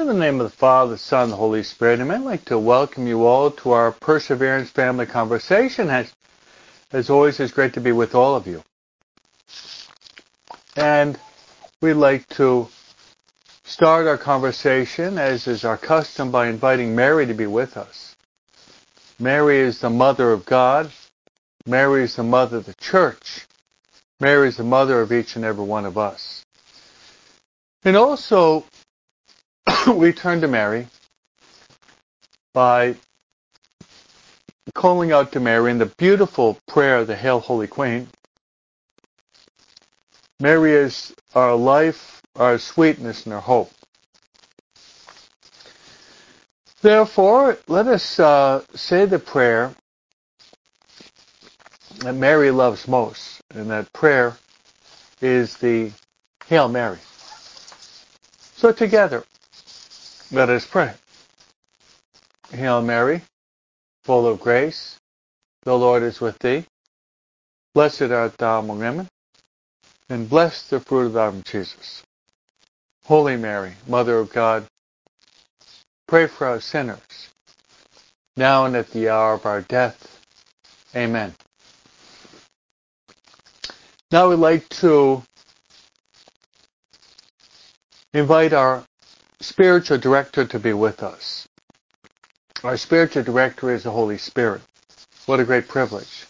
In the name of the Father, the Son, and the Holy Spirit, Amen. I'd like to welcome you all to our Perseverance Family Conversation. As, as always, it's great to be with all of you. And we'd like to start our conversation, as is our custom, by inviting Mary to be with us. Mary is the Mother of God. Mary is the Mother of the Church. Mary is the Mother of each and every one of us. And also, we turn to Mary by calling out to Mary in the beautiful prayer, the Hail Holy Queen. Mary is our life, our sweetness, and our hope. Therefore, let us uh, say the prayer that Mary loves most, and that prayer is the Hail Mary. So together, let us pray. Hail Mary, full of grace, the Lord is with thee. Blessed art thou among women, and blessed the fruit of thy womb, Jesus. Holy Mary, Mother of God, pray for us sinners, now and at the hour of our death. Amen. Now we'd like to invite our spiritual director to be with us. Our spiritual director is the Holy Spirit. What a great privilege.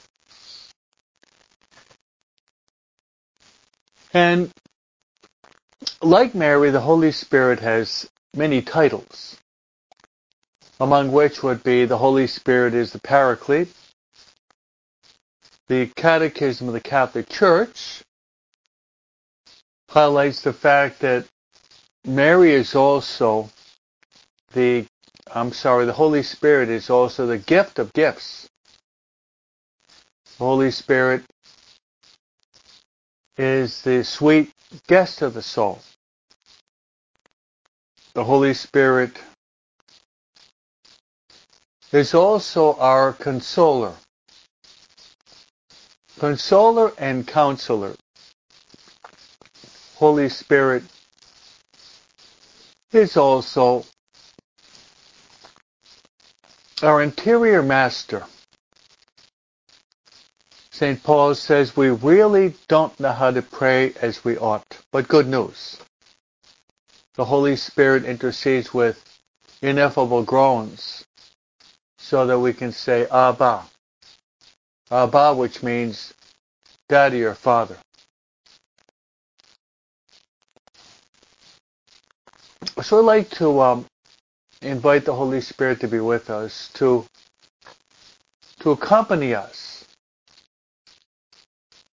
And like Mary, the Holy Spirit has many titles, among which would be the Holy Spirit is the Paraclete, the Catechism of the Catholic Church highlights the fact that Mary is also the, I'm sorry, the Holy Spirit is also the gift of gifts. The Holy Spirit is the sweet guest of the soul. The Holy Spirit is also our consoler. Consoler and counselor. Holy Spirit is also our interior master. St. Paul says we really don't know how to pray as we ought, but good news. The Holy Spirit intercedes with ineffable groans so that we can say Abba. Abba, which means daddy or father. So I'd like to um, invite the Holy Spirit to be with us, to to accompany us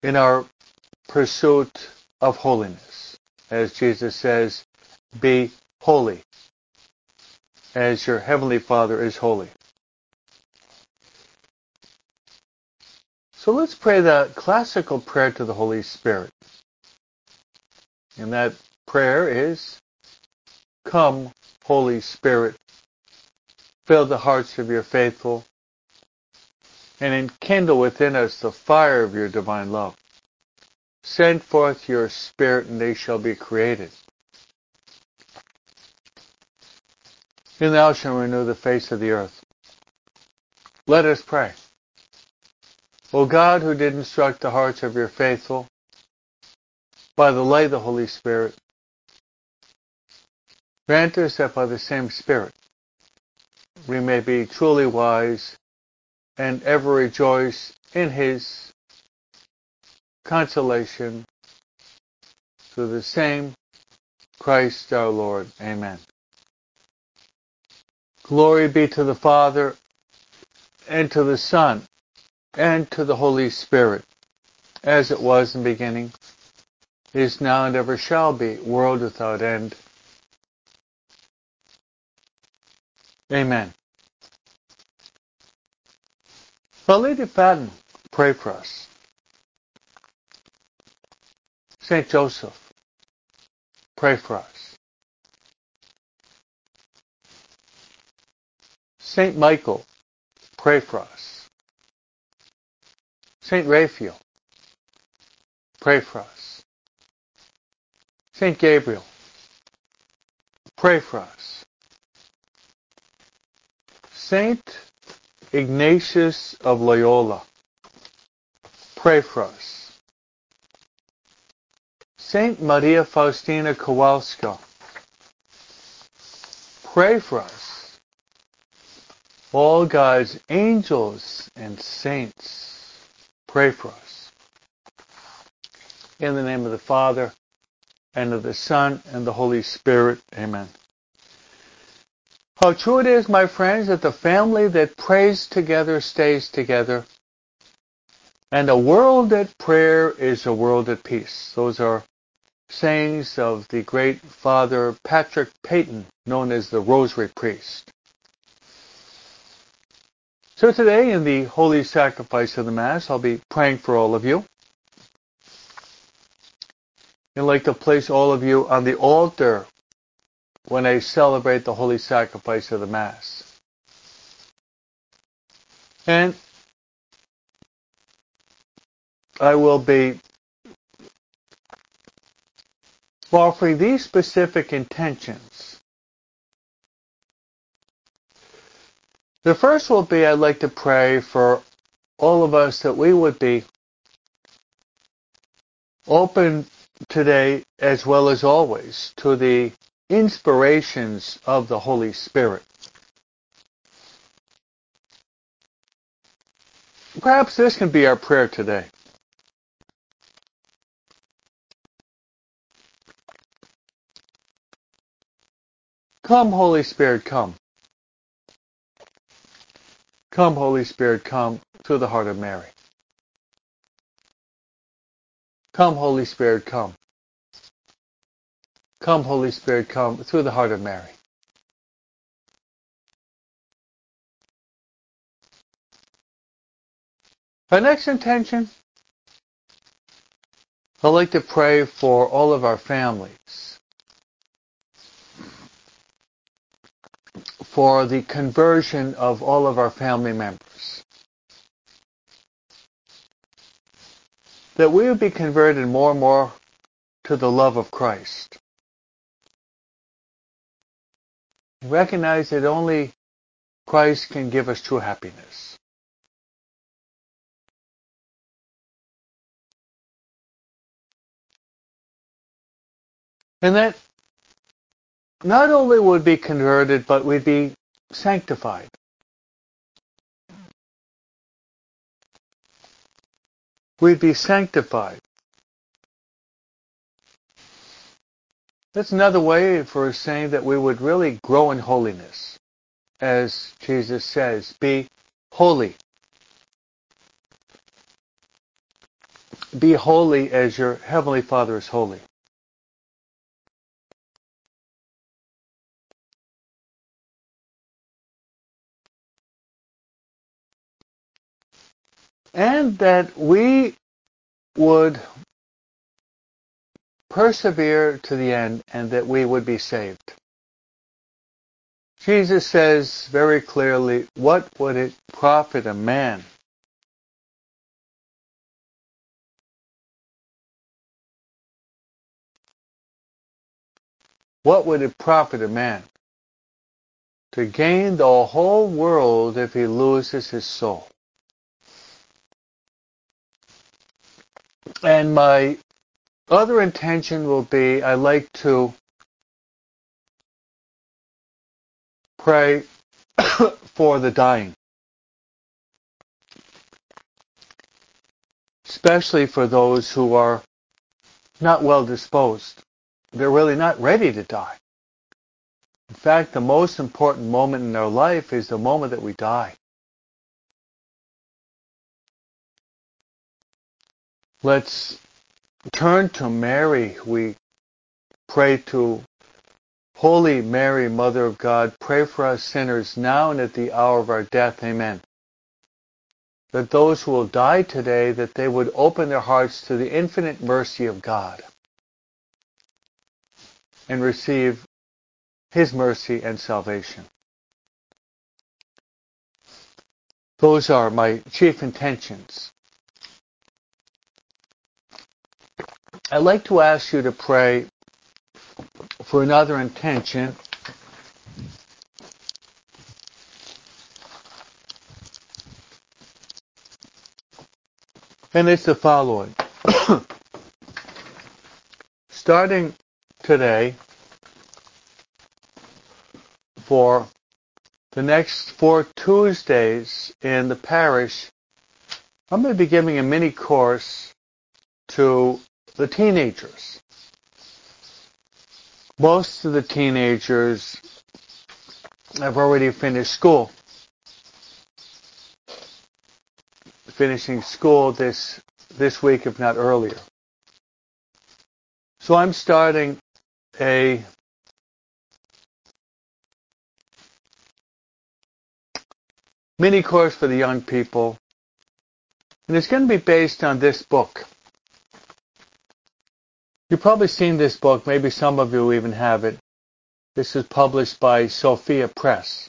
in our pursuit of holiness. As Jesus says, be holy as your heavenly Father is holy. So let's pray the classical prayer to the Holy Spirit. And that prayer is Come, Holy Spirit, fill the hearts of your faithful, and enkindle within us the fire of your divine love. Send forth your Spirit, and they shall be created. And thou shalt renew the face of the earth. Let us pray. O God, who did instruct the hearts of your faithful by the light of the Holy Spirit, Grant us that by the same Spirit we may be truly wise and ever rejoice in His consolation through the same Christ our Lord. Amen. Glory be to the Father and to the Son and to the Holy Spirit, as it was in the beginning, is now and ever shall be, world without end. Amen. Well, Lady Fadden, pray for us. St. Joseph, pray for us. St. Michael, pray for us. St. Raphael, pray for us. St. Gabriel, pray for us. Saint Ignatius of Loyola, pray for us. Saint Maria Faustina Kowalska, pray for us. All God's angels and saints, pray for us. In the name of the Father, and of the Son, and the Holy Spirit. Amen. How true it is, my friends, that the family that prays together stays together. And a world at prayer is a world at peace. Those are sayings of the great Father Patrick Peyton, known as the Rosary Priest. So today in the Holy Sacrifice of the Mass, I'll be praying for all of you. I'd like to place all of you on the altar when I celebrate the Holy Sacrifice of the Mass. And I will be offering these specific intentions. The first will be I'd like to pray for all of us that we would be open today as well as always to the inspirations of the Holy Spirit. Perhaps this can be our prayer today. Come, Holy Spirit, come. Come, Holy Spirit, come to the heart of Mary. Come, Holy Spirit, come. Come, Holy Spirit, come through the heart of Mary. Our next intention, I'd like to pray for all of our families, for the conversion of all of our family members. That we would be converted more and more to the love of Christ. Recognize that only Christ can give us true happiness. And that not only would be converted, but we'd be sanctified. We'd be sanctified. That's another way for saying that we would really grow in holiness. As Jesus says, be holy. Be holy as your heavenly Father is holy. and that we would persevere to the end and that we would be saved. Jesus says very clearly, what would it profit a man What would it profit a man to gain the whole world if he loses his soul? And my other intention will be I like to pray for the dying. Especially for those who are not well disposed. They're really not ready to die. In fact, the most important moment in our life is the moment that we die. Let's turn to Mary. We pray to Holy Mary, Mother of God, pray for us sinners now and at the hour of our death. Amen. That those who will die today, that they would open their hearts to the infinite mercy of God and receive His mercy and salvation. Those are my chief intentions. I'd like to ask you to pray for another intention. And it's the following. Starting today, for the next four Tuesdays in the parish, I'm going to be giving a mini course to the teenagers. Most of the teenagers have already finished school. Finishing school this this week, if not earlier. So I'm starting a mini course for the young people. And it's going to be based on this book. You've probably seen this book. Maybe some of you even have it. This is published by Sophia Press.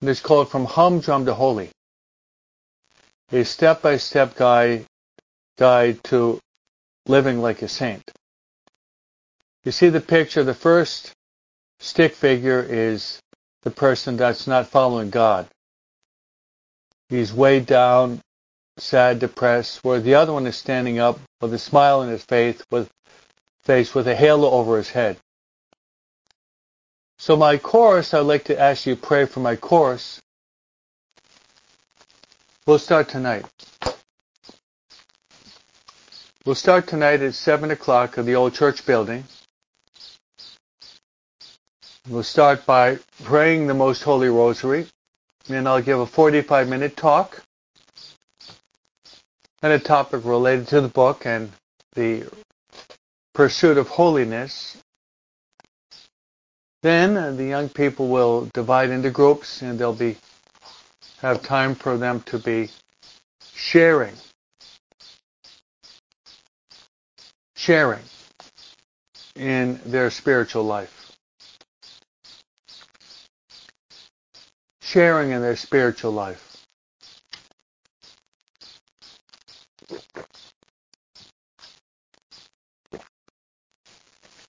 And it's called From Humdrum to Holy. A step-by-step guide, guide to living like a saint. You see the picture, the first stick figure is the person that's not following God. He's weighed down, sad, depressed, where the other one is standing up with a smile on his face with face with a halo over his head. So my course, I'd like to ask you to pray for my course. We'll start tonight. We'll start tonight at 7 o'clock at the old church building. We'll start by praying the Most Holy Rosary, and I'll give a 45 minute talk and a topic related to the book and the pursuit of holiness. Then the young people will divide into groups and they'll be have time for them to be sharing sharing in their spiritual life. Sharing in their spiritual life.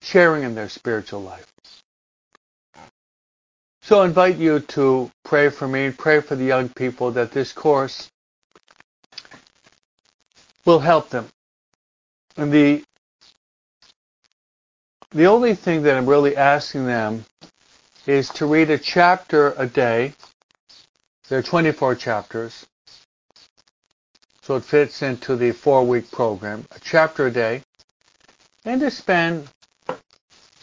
Sharing in their spiritual life. So I invite you to pray for me, and pray for the young people that this course will help them. And the the only thing that I'm really asking them is to read a chapter a day. There are 24 chapters. So it fits into the four week program. A chapter a day. And to spend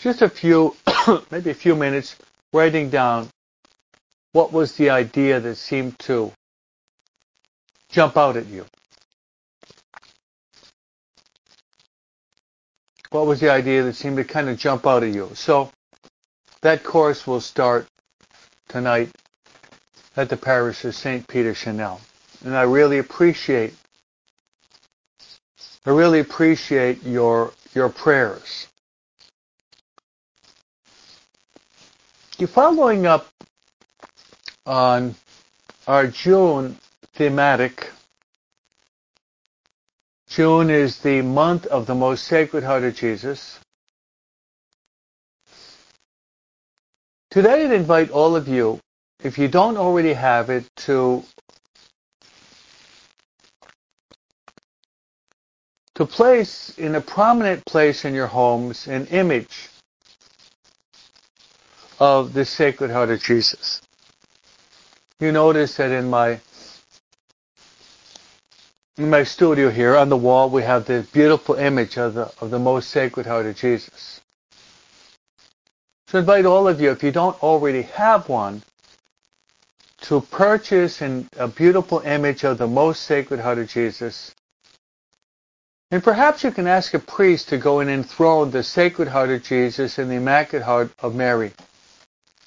just a few, maybe a few minutes writing down what was the idea that seemed to jump out at you. what was the idea that seemed to kind of jump out at you? So that course will start tonight at the parish of St. Peter Chanel. And I really appreciate I really appreciate your your prayers. You're following up on our June thematic June is the month of the most sacred heart of Jesus. Today I'd invite all of you, if you don't already have it, to to place in a prominent place in your homes an image of the Sacred Heart of Jesus. You notice that in my in my studio here on the wall we have this beautiful image of the of the most sacred heart of Jesus. So I invite all of you, if you don't already have one, to purchase an, a beautiful image of the most sacred heart of Jesus. And perhaps you can ask a priest to go and enthrone the sacred heart of Jesus and the immaculate heart of Mary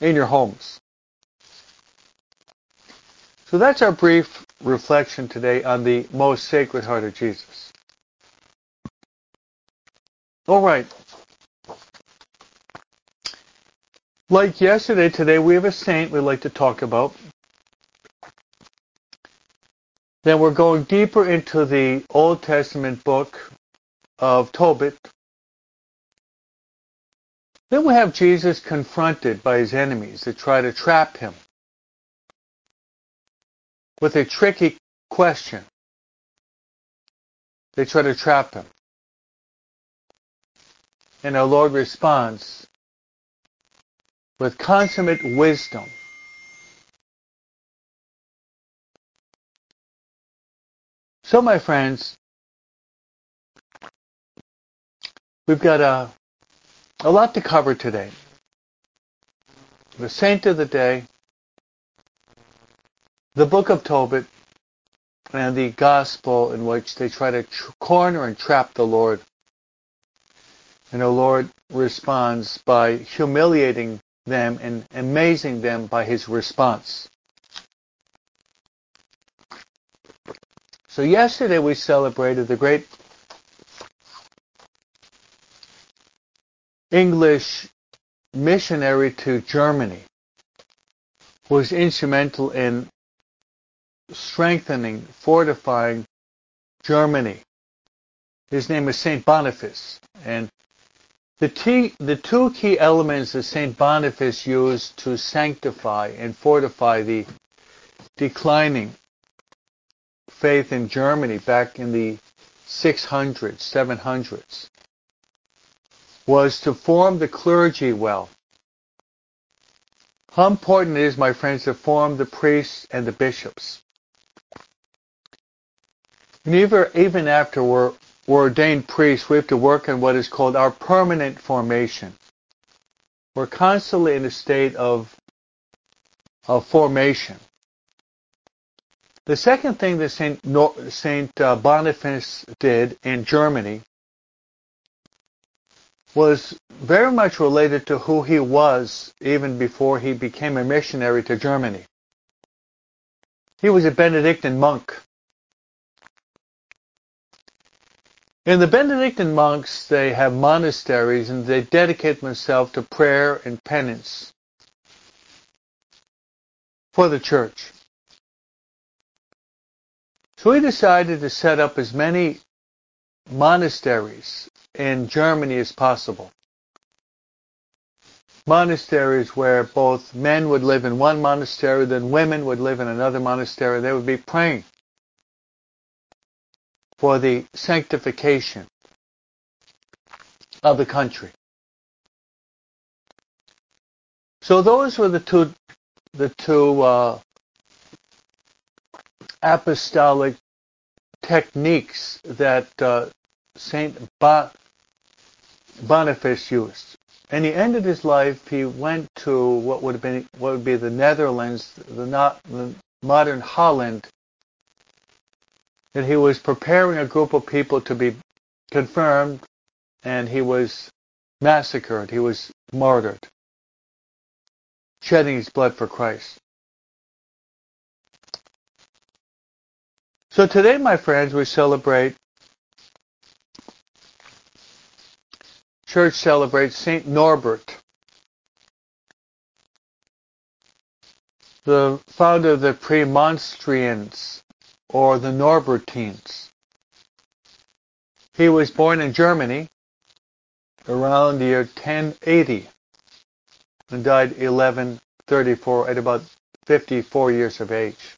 in your homes. So that's our brief reflection today on the most sacred heart of Jesus. All right. Like yesterday, today we have a saint we'd like to talk about. Then we're going deeper into the Old Testament book of Tobit. Then we have Jesus confronted by his enemies that try to trap him with a tricky question. They try to trap him. And our Lord responds with consummate wisdom. So, my friends, we've got a, a lot to cover today. The saint of the day, the book of Tobit, and the gospel in which they try to tr- corner and trap the Lord. And the Lord responds by humiliating them and amazing them by his response. So yesterday we celebrated the great English missionary to Germany was instrumental in strengthening, fortifying Germany. His name is Saint Boniface, and the, the two key elements that Saint Boniface used to sanctify and fortify the declining faith in Germany back in the 600s, 700s, was to form the clergy well. How important it is, my friends, to form the priests and the bishops. And even, after we're, we're ordained priests, we have to work on what is called our permanent formation. We're constantly in a state of, of formation. The second thing that Saint, Saint uh, Boniface did in Germany was very much related to who he was even before he became a missionary to Germany. He was a Benedictine monk. In the Benedictine monks, they have monasteries and they dedicate themselves to prayer and penance for the church. So he decided to set up as many monasteries in Germany as possible. Monasteries where both men would live in one monastery, then women would live in another monastery. They would be praying for the sanctification of the country. So those were the two, the two uh, apostolic techniques that uh, Saint ba- Boniface used. And he ended his life. He went to what would have been what would be the Netherlands, the, not, the modern Holland, and he was preparing a group of people to be confirmed, and he was massacred. He was martyred, shedding his blood for Christ. So today, my friends, we celebrate, church celebrates St. Norbert, the founder of the Premonstrians, or the Norbertines. He was born in Germany around the year 1080 and died 1134 at about 54 years of age.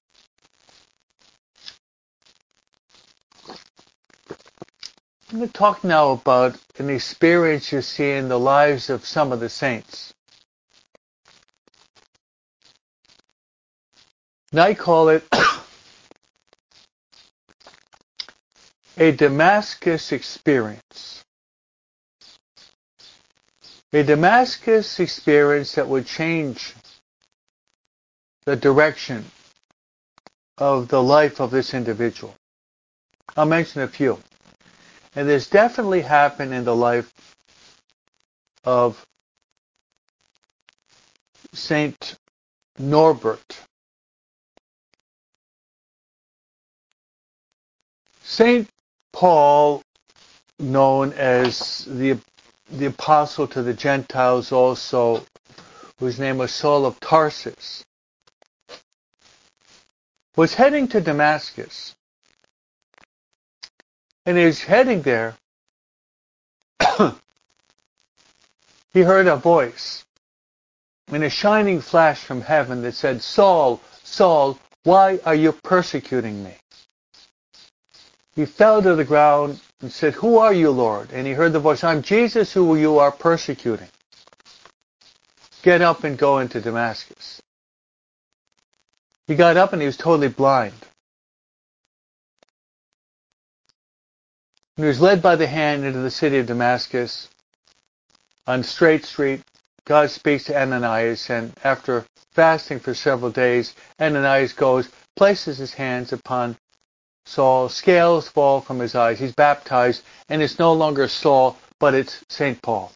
I'm going to talk now about an experience you see in the lives of some of the saints. And I call it a Damascus experience. A Damascus experience that would change the direction of the life of this individual. I'll mention a few. And this definitely happened in the life of Saint Norbert. Saint Paul, known as the the apostle to the Gentiles, also whose name was Saul of Tarsus, was heading to Damascus and he was heading there, he heard a voice in a shining flash from heaven that said, Saul, Saul, why are you persecuting me? He fell to the ground and said, Who are you, Lord? And he heard the voice, I'm Jesus who you are persecuting. Get up and go into Damascus. He got up and he was totally blind. He was led by the hand into the city of Damascus on Straight Street. God speaks to Ananias, and after fasting for several days, Ananias goes, places his hands upon Saul, scales fall from his eyes. He's baptized, and it's no longer Saul, but it's St. Paul.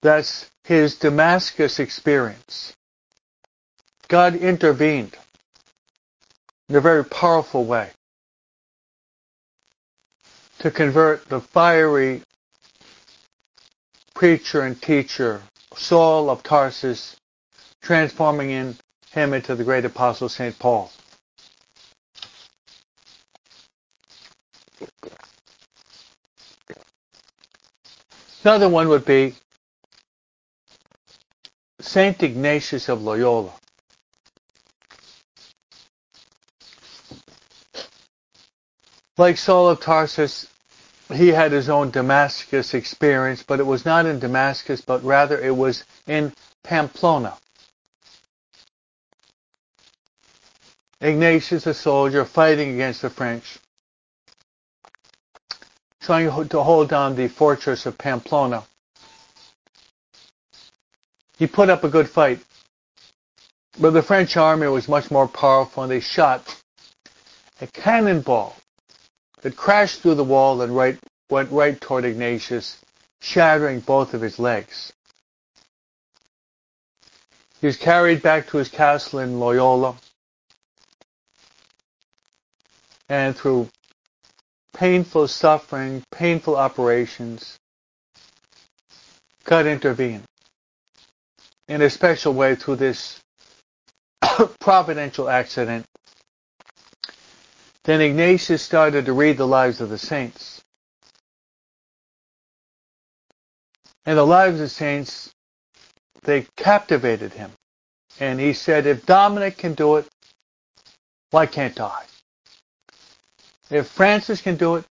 That's his Damascus experience. God intervened in a very powerful way to convert the fiery preacher and teacher Saul of Tarsus, transforming in him into the great apostle St. Paul. Another one would be Saint Ignatius of Loyola. Like Saul of Tarsus, he had his own Damascus experience, but it was not in Damascus, but rather it was in Pamplona. Ignatius, a soldier, fighting against the French, trying to hold down the fortress of Pamplona. He put up a good fight, but the French army was much more powerful, and they shot a cannonball that crashed through the wall and right, went right toward Ignatius, shattering both of his legs. He was carried back to his castle in Loyola, and through painful suffering, painful operations, God intervened in a special way through this providential accident then Ignatius started to read the lives of the saints. And the lives of saints, they captivated him. And he said, if Dominic can do it, why can't I? If Francis can do it,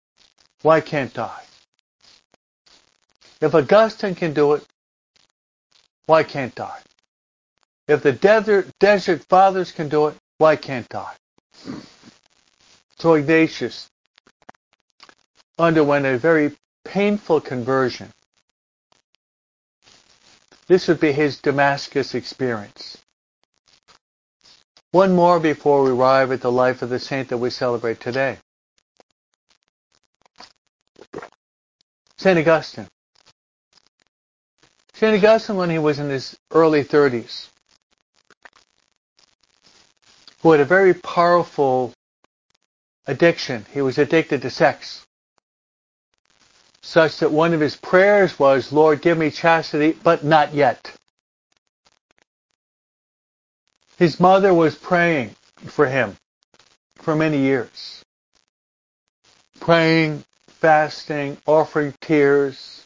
why can't I? If Augustine can do it, why can't I? If the desert, desert fathers can do it, why can't I? So Ignatius underwent a very painful conversion. This would be his Damascus experience. One more before we arrive at the life of the saint that we celebrate today. St. Augustine. St. Augustine, when he was in his early 30s, who had a very powerful addiction. He was addicted to sex. Such that one of his prayers was, Lord, give me chastity, but not yet. His mother was praying for him for many years. Praying, fasting, offering tears.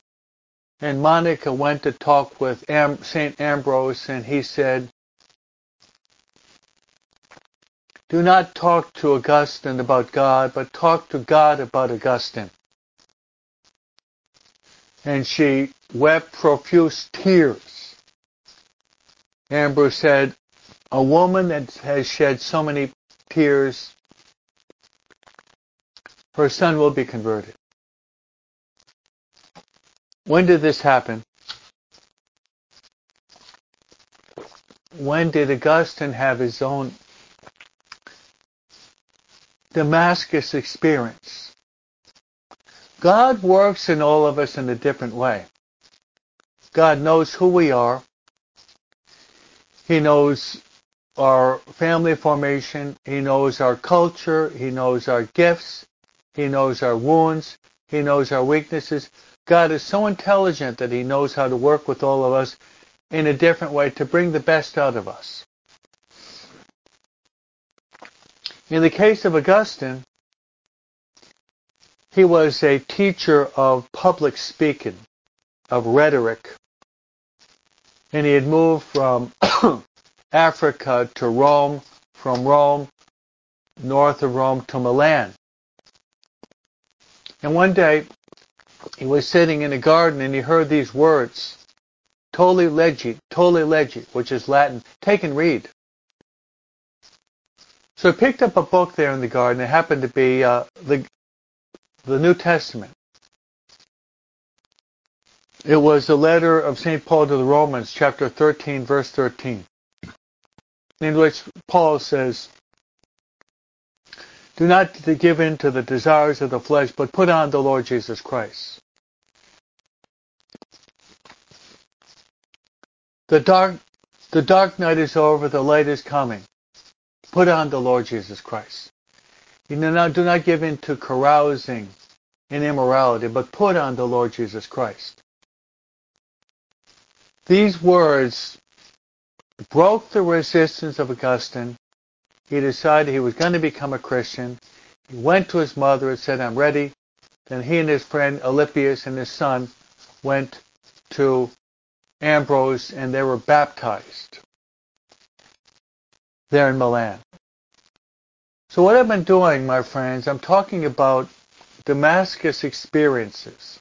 And Monica went to talk with Am- St. Ambrose and he said, Do not talk to Augustine about God, but talk to God about Augustine. And she wept profuse tears. Ambrose said, a woman that has shed so many tears, her son will be converted. When did this happen? When did Augustine have his own Damascus experience. God works in all of us in a different way. God knows who we are. He knows our family formation. He knows our culture. He knows our gifts. He knows our wounds. He knows our weaknesses. God is so intelligent that he knows how to work with all of us in a different way to bring the best out of us. In the case of Augustine, he was a teacher of public speaking, of rhetoric, and he had moved from Africa to Rome from Rome, north of Rome to Milan. And one day, he was sitting in a garden and he heard these words, Tolle lege, Tolle lege, which is Latin, take and read. So I picked up a book there in the garden. It happened to be uh, the the New Testament. It was the letter of St. Paul to the Romans, chapter 13, verse 13, in which Paul says, Do not give in to the desires of the flesh, but put on the Lord Jesus Christ. The dark, the dark night is over, the light is coming. Put on the Lord Jesus Christ. You do not, do not give in to carousing and immorality, but put on the Lord Jesus Christ. These words broke the resistance of Augustine. He decided he was going to become a Christian. He went to his mother and said, I'm ready. Then he and his friend Alypius and his son went to Ambrose and they were baptized there in Milan. So what I've been doing, my friends, I'm talking about Damascus experiences.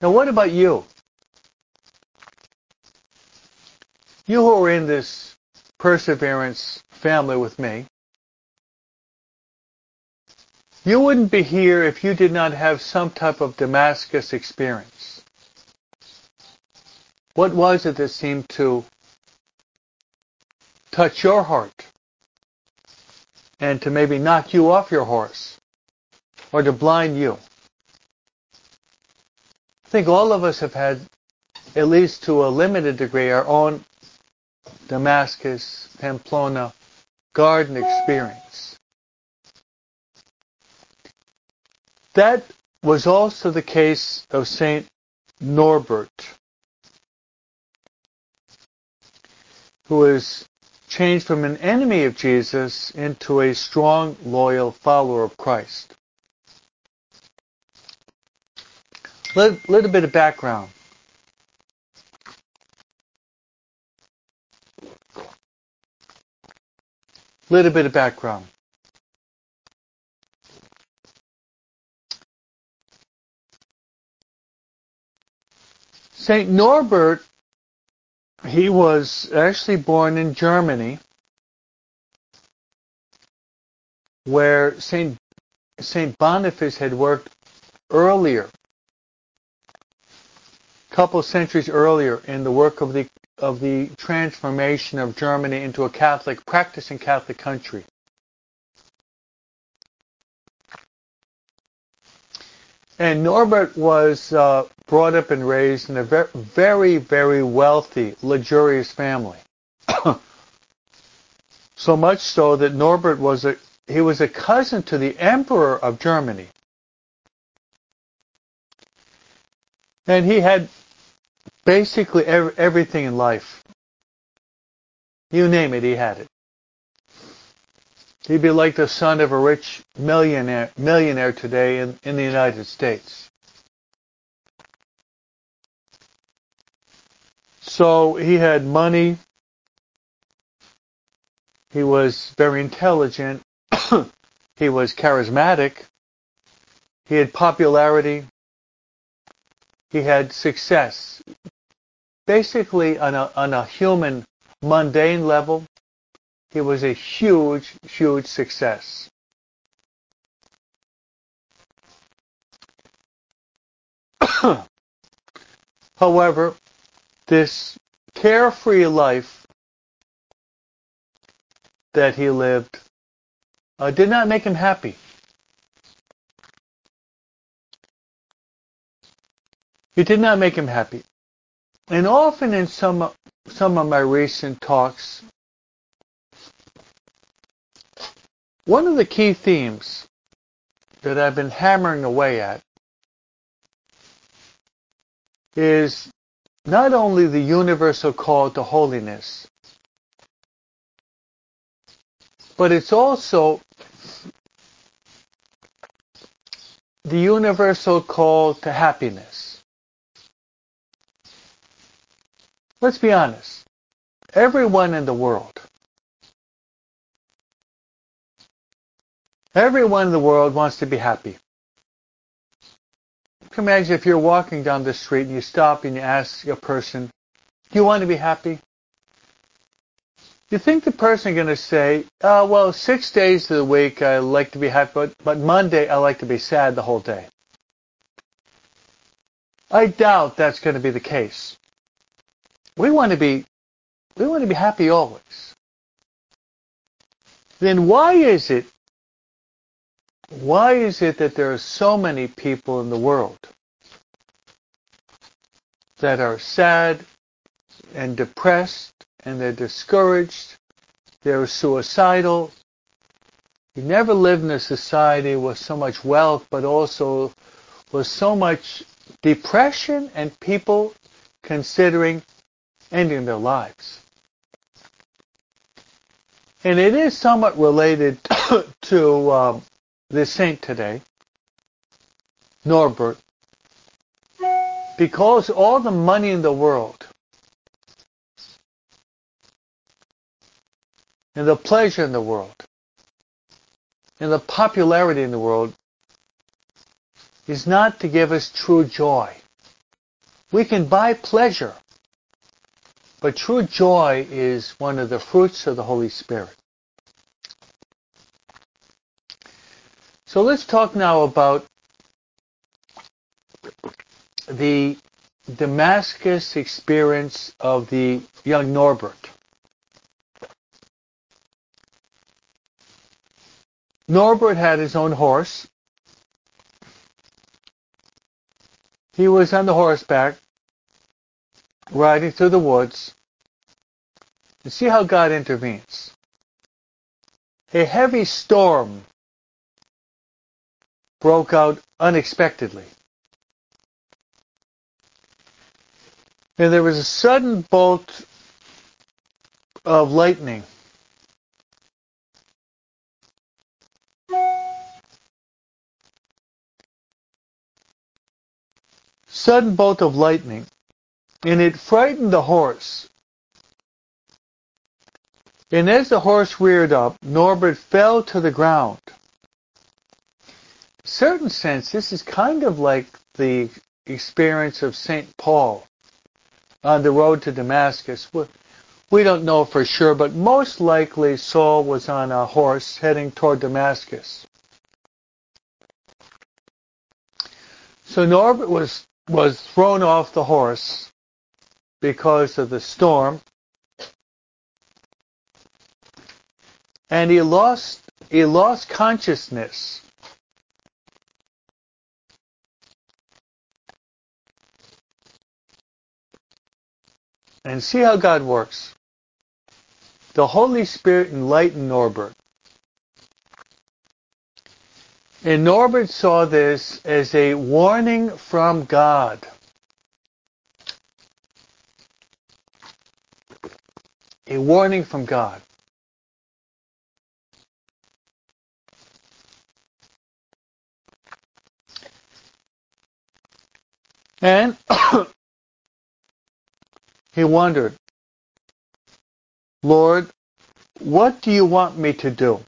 Now what about you? You who are in this perseverance family with me, you wouldn't be here if you did not have some type of Damascus experience. What was it that seemed to touch your heart and to maybe knock you off your horse or to blind you? I think all of us have had, at least to a limited degree, our own Damascus, Pamplona garden experience. That was also the case of Saint Norbert, who was changed from an enemy of Jesus into a strong, loyal follower of Christ. A little bit of background. Little bit of background. St. Norbert he was actually born in Germany, where Saint Saint Boniface had worked earlier, a couple of centuries earlier, in the work of the of the transformation of Germany into a Catholic, practicing Catholic country. And Norbert was uh, brought up and raised in a very, very, very wealthy, luxurious family. so much so that Norbert was a he was a cousin to the Emperor of Germany. And he had basically everything in life. You name it, he had it. He'd be like the son of a rich millionaire, millionaire today in, in the United States. So he had money. He was very intelligent. he was charismatic. He had popularity. He had success. Basically, on a, on a human, mundane level, he was a huge, huge success. However, this carefree life that he lived uh, did not make him happy. It did not make him happy. And often in some some of my recent talks, One of the key themes that I've been hammering away at is not only the universal call to holiness, but it's also the universal call to happiness. Let's be honest. Everyone in the world, everyone in the world wants to be happy. Imagine if you're walking down the street and you stop and you ask a person, do you want to be happy? You think the person is going to say, uh, well, six days of the week I like to be happy, but, but Monday I like to be sad the whole day. I doubt that's going to be the case. We want to be, we want to be happy always. Then why is it, why is it that there are so many people in the world that are sad and depressed and they're discouraged, they're suicidal. We never lived in a society with so much wealth, but also with so much depression and people considering ending their lives. And it is somewhat related to um, the saint today, Norbert, because all the money in the world and the pleasure in the world and the popularity in the world is not to give us true joy. We can buy pleasure, but true joy is one of the fruits of the Holy Spirit. So let's talk now about the Damascus experience of the young Norbert. Norbert had his own horse. He was on the horseback, riding through the woods. And see how God intervenes. A heavy storm broke out unexpectedly. And there was a sudden bolt of lightning sudden bolt of lightning, and it frightened the horse. And as the horse reared up, Norbert fell to the ground. In certain sense, this is kind of like the experience of St. Paul on the road to Damascus. We don't know for sure, but most likely Saul was on a horse heading toward Damascus. So Norbert was was thrown off the horse because of the storm. And he lost he lost consciousness. And see how God works. The Holy Spirit enlightened Norbert. And Norbert saw this as a warning from God. A warning from God. And he wondered, Lord, what do you want me to do?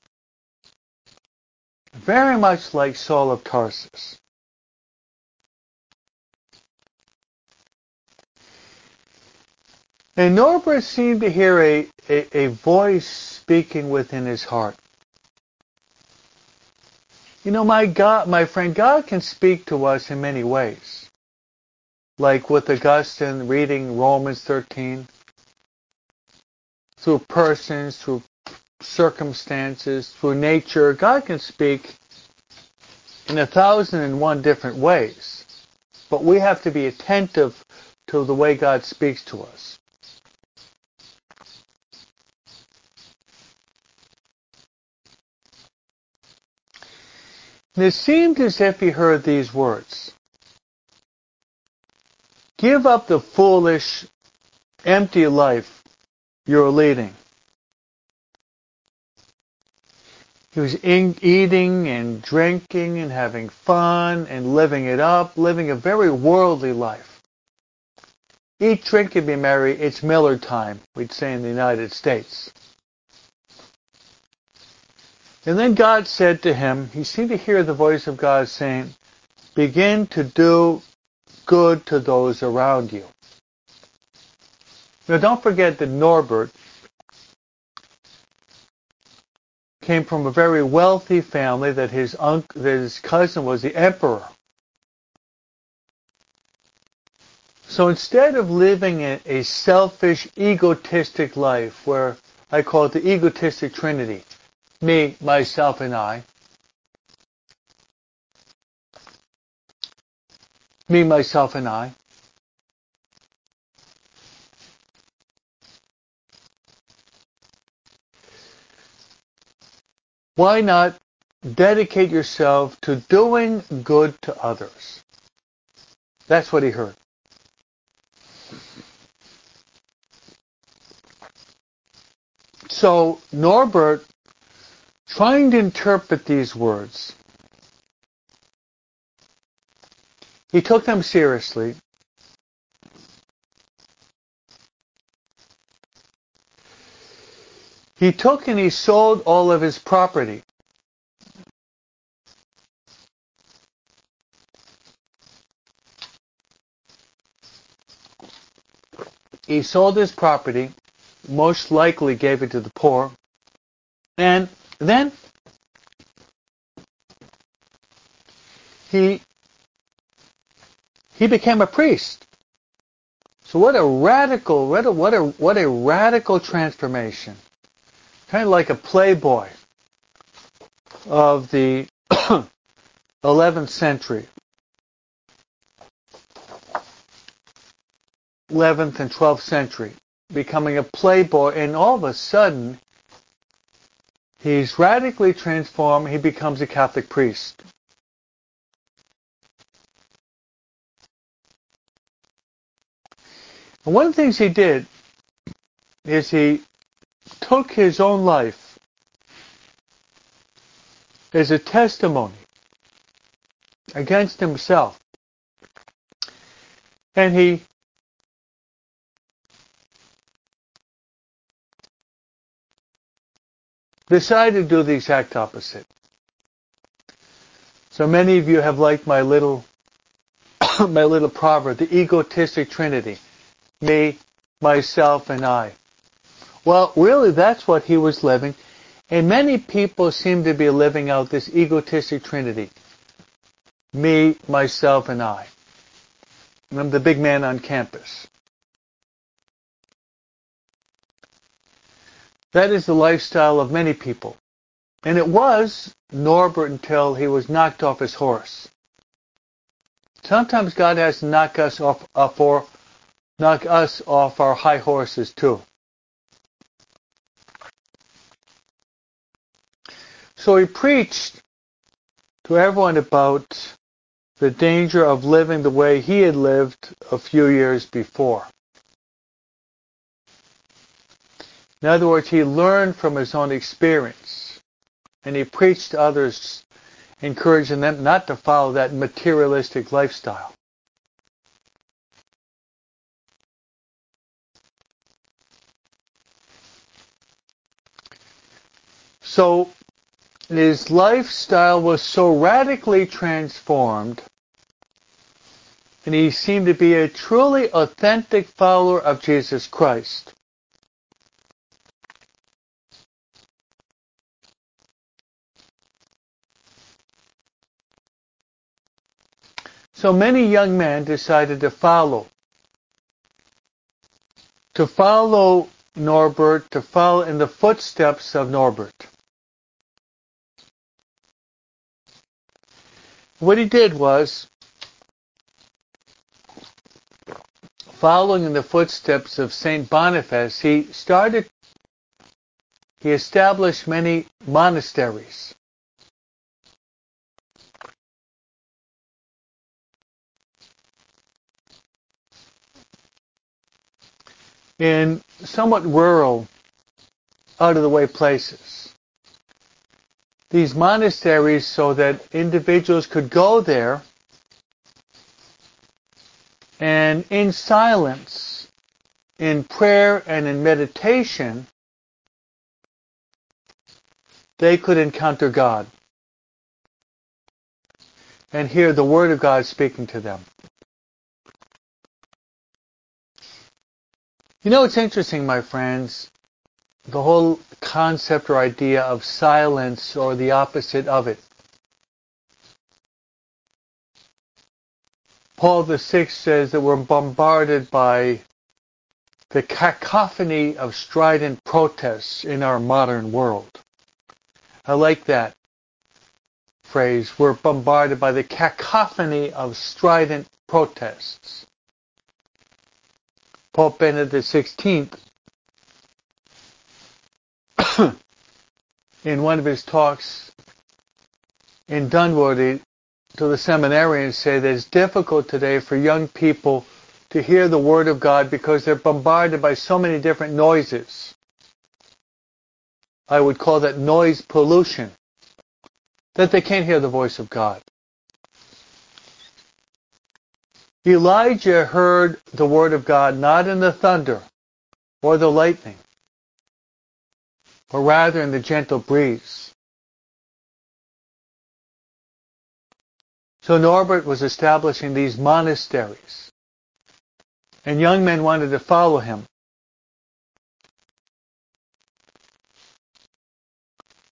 very much like Saul of Tarsus. And Norbert seemed to hear a, a, a, voice speaking within his heart. You know, my God, my friend, God can speak to us in many ways. Like with Augustine reading Romans 13, through persons, through circumstances, through nature. God can speak in a thousand and one different ways. But we have to be attentive to the way God speaks to us. And it seemed as if he heard these words. Give up the foolish, empty life you're leading. He was in, eating and drinking and having fun and living it up, living a very worldly life. Eat, drink, and be merry. It's Miller time, we'd say in the United States. And then God said to him, he seemed to hear the voice of God saying, begin to do good to those around you. Now don't forget that Norbert came from a very wealthy family that his uncle, that his cousin was the emperor. So instead of living a, a selfish, egotistic life where I call it the egotistic trinity, me, myself, and I, me, myself, and I, why not dedicate yourself to doing good to others? That's what he heard. So Norbert, trying to interpret these words, he took them seriously. He took and he sold all of his property. He sold his property most likely gave it to the poor. And then he he became a priest. So what a radical, what a, what a, what a radical transformation. Kind of like a playboy of the 11th century. 11th and 12th century becoming a playboy, and all of a sudden, he's radically transformed. He becomes a Catholic priest. And one of the things he did is he took his own life as a testimony against himself. And he decided to do the exact opposite. So many of you have liked my little my little proverb, the egotistic trinity. Me, myself, and I. Well, really that's what he was living. And many people seem to be living out this egotistic trinity. Me, myself, and I. And I'm the big man on campus. That is the lifestyle of many people. And it was Norbert until he was knocked off his horse. Sometimes God has to knock us off, off knock us off our high horses too. So he preached to everyone about the danger of living the way he had lived a few years before. In other words, he learned from his own experience and he preached to others, encouraging them not to follow that materialistic lifestyle. So his lifestyle was so radically transformed and he seemed to be a truly authentic follower of Jesus Christ. So many young men decided to follow. To follow Norbert, to follow in the footsteps of Norbert. What he did was, following in the footsteps of St. Boniface, he started, he established many monasteries. in somewhat rural, out of the way places. These monasteries so that individuals could go there and in silence, in prayer and in meditation, they could encounter God and hear the Word of God speaking to them. You know, it's interesting, my friends, the whole concept or idea of silence or the opposite of it. Paul VI says that we're bombarded by the cacophony of strident protests in our modern world. I like that phrase. We're bombarded by the cacophony of strident protests. Pope Benedict XVI, in one of his talks in Dunwoodie to the seminarians, say that it's difficult today for young people to hear the Word of God because they're bombarded by so many different noises. I would call that noise pollution, that they can't hear the voice of God. Elijah heard the Word of God not in the thunder or the lightning, but rather in the gentle breeze. So Norbert was establishing these monasteries and young men wanted to follow him.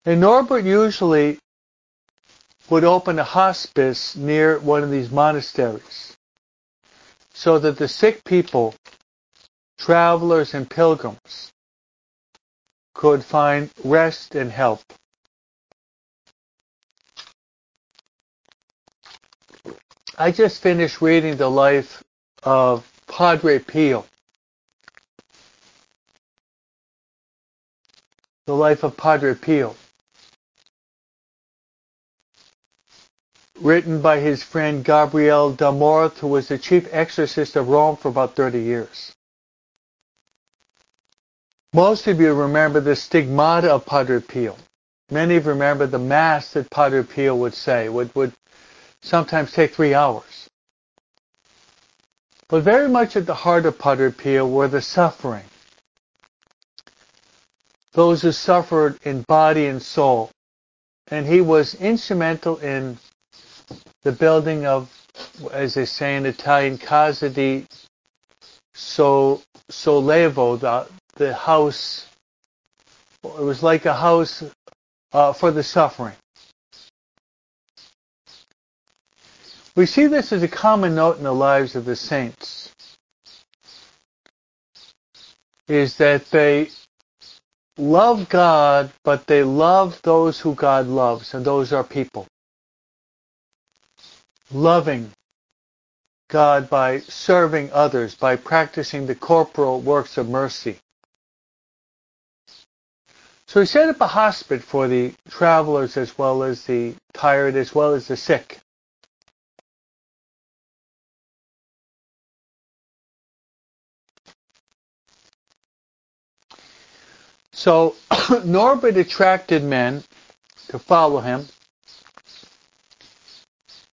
And Norbert usually would open a hospice near one of these monasteries so that the sick people, travelers and pilgrims, could find rest and help. I just finished reading the life of Padre Pio. The life of Padre Pio. Written by his friend Gabriel Amorth, who was the chief exorcist of Rome for about 30 years. Most of you remember the stigmata of Padre Pio. Many of you remember the Mass that Padre Pio would say, would, would sometimes take three hours. But very much at the heart of Padre Pio were the suffering. Those who suffered in body and soul. And he was instrumental in the building of, as they say in Italian, Casa di Sollievo, the, the house. It was like a house uh, for the suffering. We see this as a common note in the lives of the saints, is that they love God, but they love those who God loves, and those are people. Loving God by serving others, by practicing the corporal works of mercy. So he set up a hospice for the travelers as well as the tired as well as the sick. So Norbert attracted men to follow him,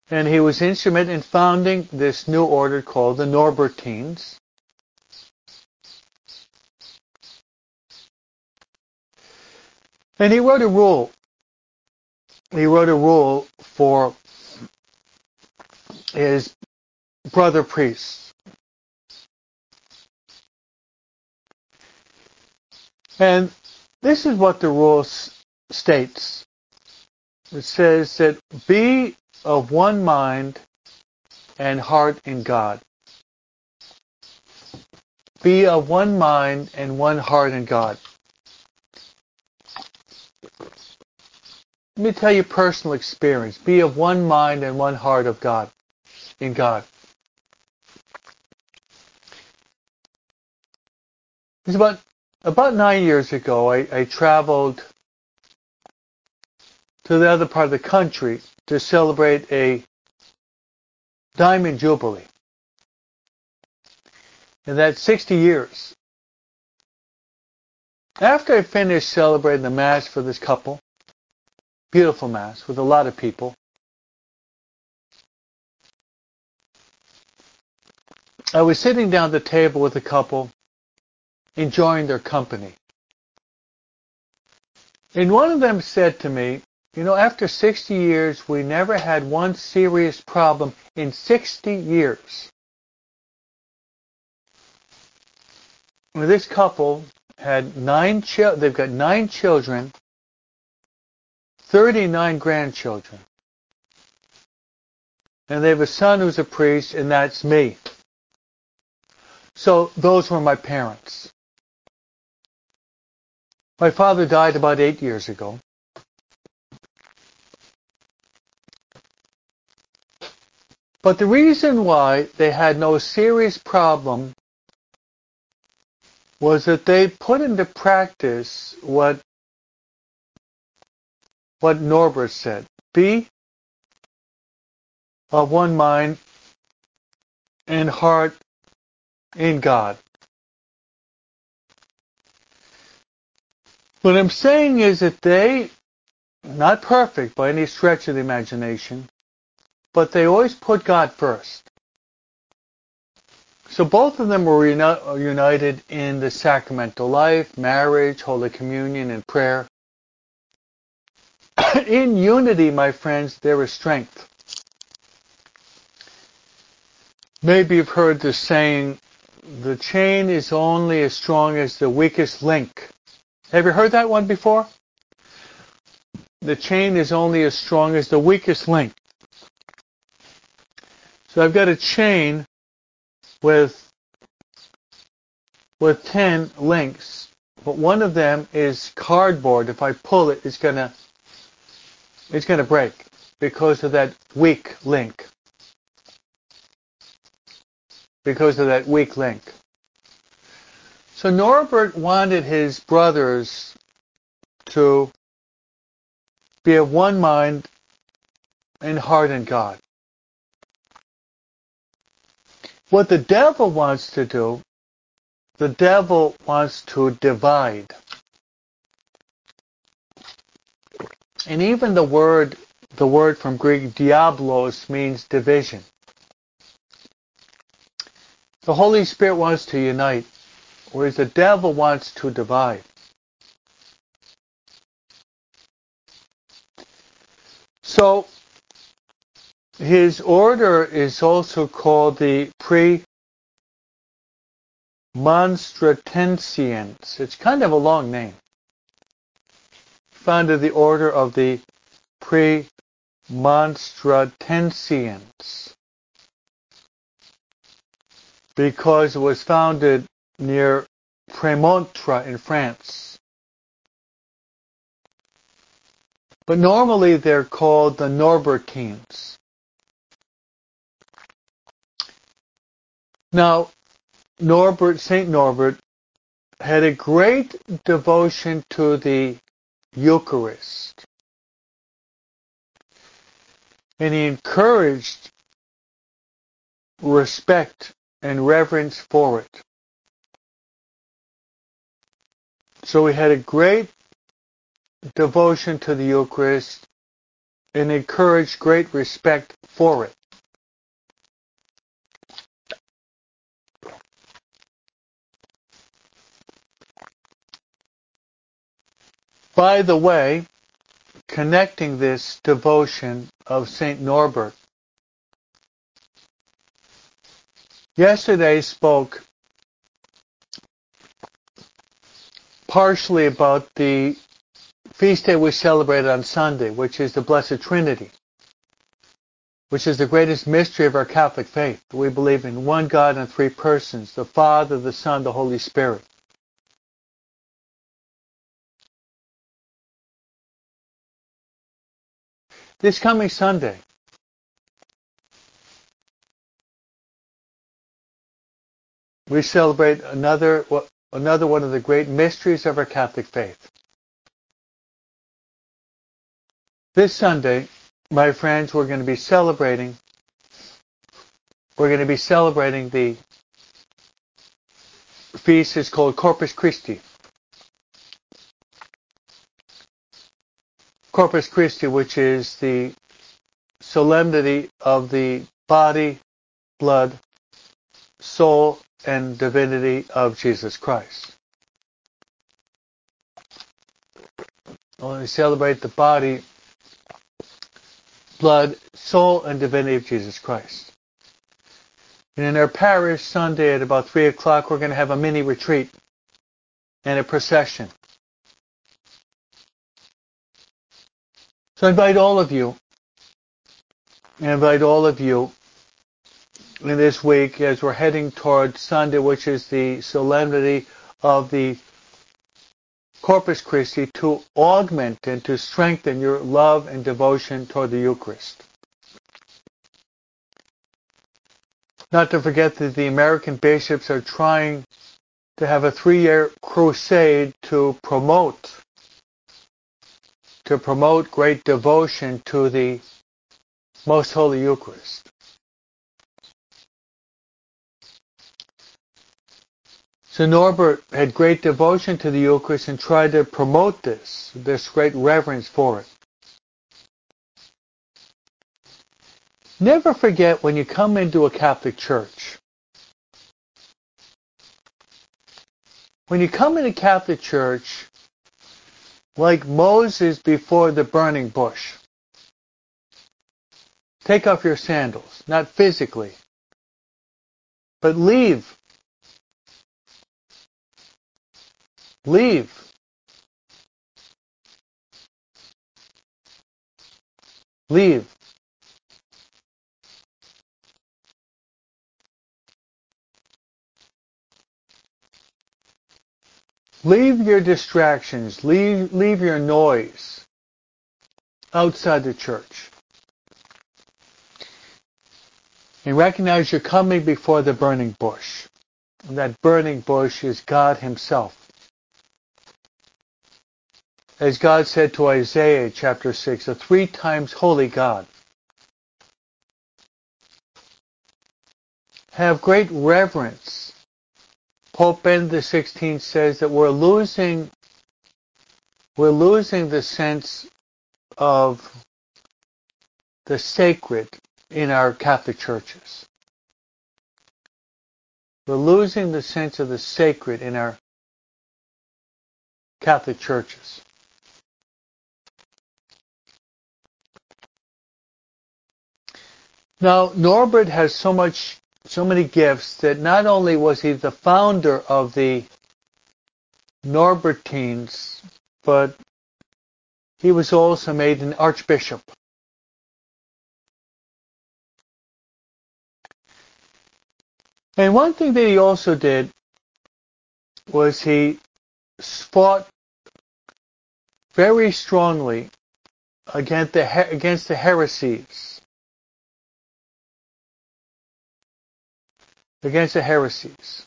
and he was instrumental in founding this new order called the Norbertines. And he wrote a rule. He wrote a rule for his brother priests. And this is what the rule states. It says that be of one mind and heart in God. Be of one mind and one heart in God. Let me tell you personal experience. Be of one mind and one heart of God, in God. It's about about nine years ago, I, I traveled to the other part of the country to celebrate a diamond jubilee. And that's 60 years. After I finished celebrating the Mass for this couple, beautiful Mass with a lot of people, I was sitting down at the table with a couple enjoying their company. And one of them said to me, you know, after 60 years, we never had one serious problem in 60 years. This couple had nine children. They've got nine children, 39 grandchildren. And they have a son who's a priest, and that's me. So those were my parents. My father died about eight years ago. But the reason why they had no serious problem was that they put into practice what what Norbert said. Be of one mind and heart in God. What I'm saying is that they, not perfect by any stretch of the imagination, but they always put God first. So both of them were uni- united in the sacramental life, marriage, Holy Communion, and prayer. in unity, my friends, there is strength. Maybe you've heard the saying, the chain is only as strong as the weakest link. Have you heard that one before? The chain is only as strong as the weakest link. So I've got a chain with with 10 links, but one of them is cardboard. If I pull it, it's gonna it's gonna break because of that weak link. Because of that weak link. So Norbert wanted his brothers to be of one mind and heart in God. What the devil wants to do, the devil wants to divide. And even the word, the word from Greek diablos means division. The Holy Spirit wants to unite, whereas the devil wants to divide. So his order is also called the Premonstratensians. It's kind of a long name. Founded the order of the Premonstratensians because it was founded near Premontre in France. But normally they're called the Norbertines. Now, Norbert, St. Norbert, had a great devotion to the Eucharist. And he encouraged respect and reverence for it. So he had a great devotion to the Eucharist and encouraged great respect for it. By the way, connecting this devotion of St. Norbert, yesterday spoke partially about the feast day we celebrate on Sunday, which is the Blessed Trinity, which is the greatest mystery of our Catholic faith. We believe in one God and three persons, the Father, the Son, the Holy Spirit. This coming Sunday. We celebrate another another one of the great mysteries of our Catholic faith. This Sunday, my friends, we're going to be celebrating we're going to be celebrating the feast is called Corpus Christi. Corpus Christi, which is the solemnity of the body, blood, soul, and divinity of Jesus Christ. we celebrate the body, blood, soul, and divinity of Jesus Christ. And in our parish, Sunday at about 3 o'clock, we're going to have a mini retreat and a procession. So I invite all of you, I invite all of you in this week as we're heading toward Sunday, which is the solemnity of the Corpus Christi, to augment and to strengthen your love and devotion toward the Eucharist. Not to forget that the American bishops are trying to have a three-year crusade to promote to promote great devotion to the Most Holy Eucharist. So Norbert had great devotion to the Eucharist and tried to promote this, this great reverence for it. Never forget when you come into a Catholic church. When you come into a Catholic church, like Moses before the burning bush, take off your sandals, not physically, but leave Leave. Leave. Leave your distractions. Leave, leave your noise outside the church. And recognize you're coming before the burning bush. And that burning bush is God Himself. As God said to Isaiah chapter 6, a three times holy God. Have great reverence. Pope Benedict XVI says that we're losing we're losing the sense of the sacred in our Catholic churches. We're losing the sense of the sacred in our Catholic churches. Now, Norbert has so much, so many gifts that not only was he the founder of the Norbertines, but he was also made an archbishop. And one thing that he also did was he fought very strongly against the, against the heresies against the heresies.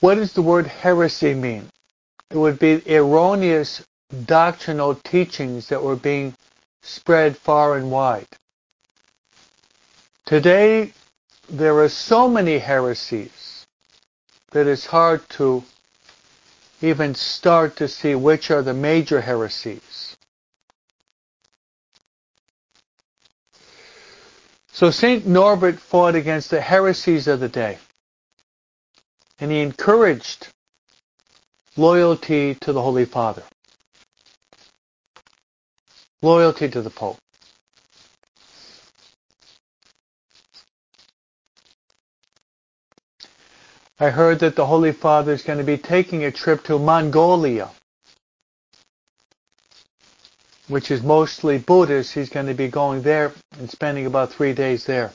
What does the word heresy mean? It would be erroneous doctrinal teachings that were being spread far and wide. Today, there are so many heresies that it's hard to even start to see which are the major heresies. So St. Norbert fought against the heresies of the day. And he encouraged loyalty to the Holy Father. Loyalty to the Pope. I heard that the Holy Father is going to be taking a trip to Mongolia which is mostly Buddhist, he's going to be going there and spending about three days there.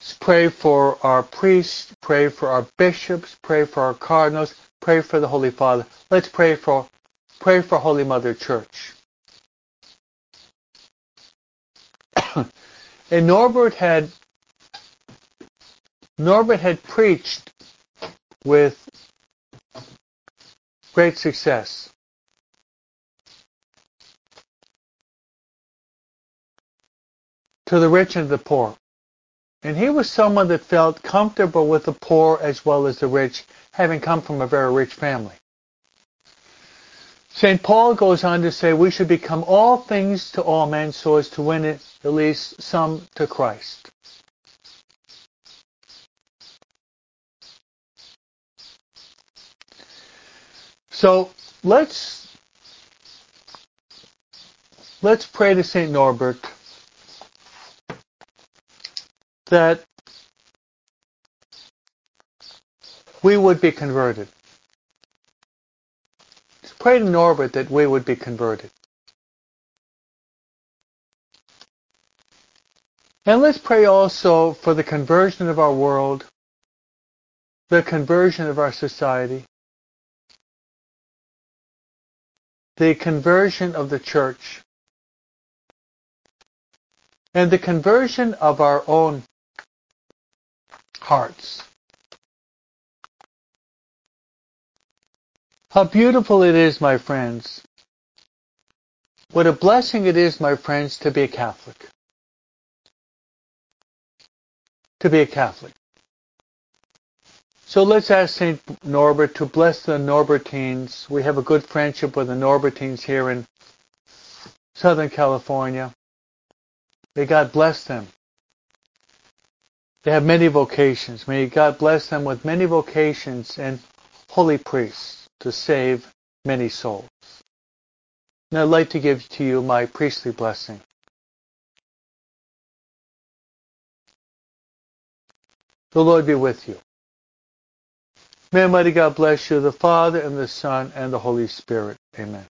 Let's pray for our priests, pray for our bishops, pray for our cardinals, pray for the Holy Father. Let's pray for pray for Holy Mother Church. and Norbert had Norbert had preached with great success. to the rich and the poor. And he was someone that felt comfortable with the poor as well as the rich, having come from a very rich family. St. Paul goes on to say we should become all things to all men so as to win at least some to Christ. So let's let's pray to St. Norbert that we would be converted. Pray to Norbert that we would be converted. And let's pray also for the conversion of our world, the conversion of our society, the conversion of the church, and the conversion of our own hearts. How beautiful it is, my friends. What a blessing it is, my friends, to be a Catholic. To be a Catholic. So let's ask St. Norbert to bless the Norbertines. We have a good friendship with the Norbertines here in Southern California. May God bless them. They have many vocations. May God bless them with many vocations and holy priests to save many souls. And I'd like to give to you my priestly blessing. The Lord be with you. May Almighty God bless you, the Father, and the Son, and the Holy Spirit. Amen.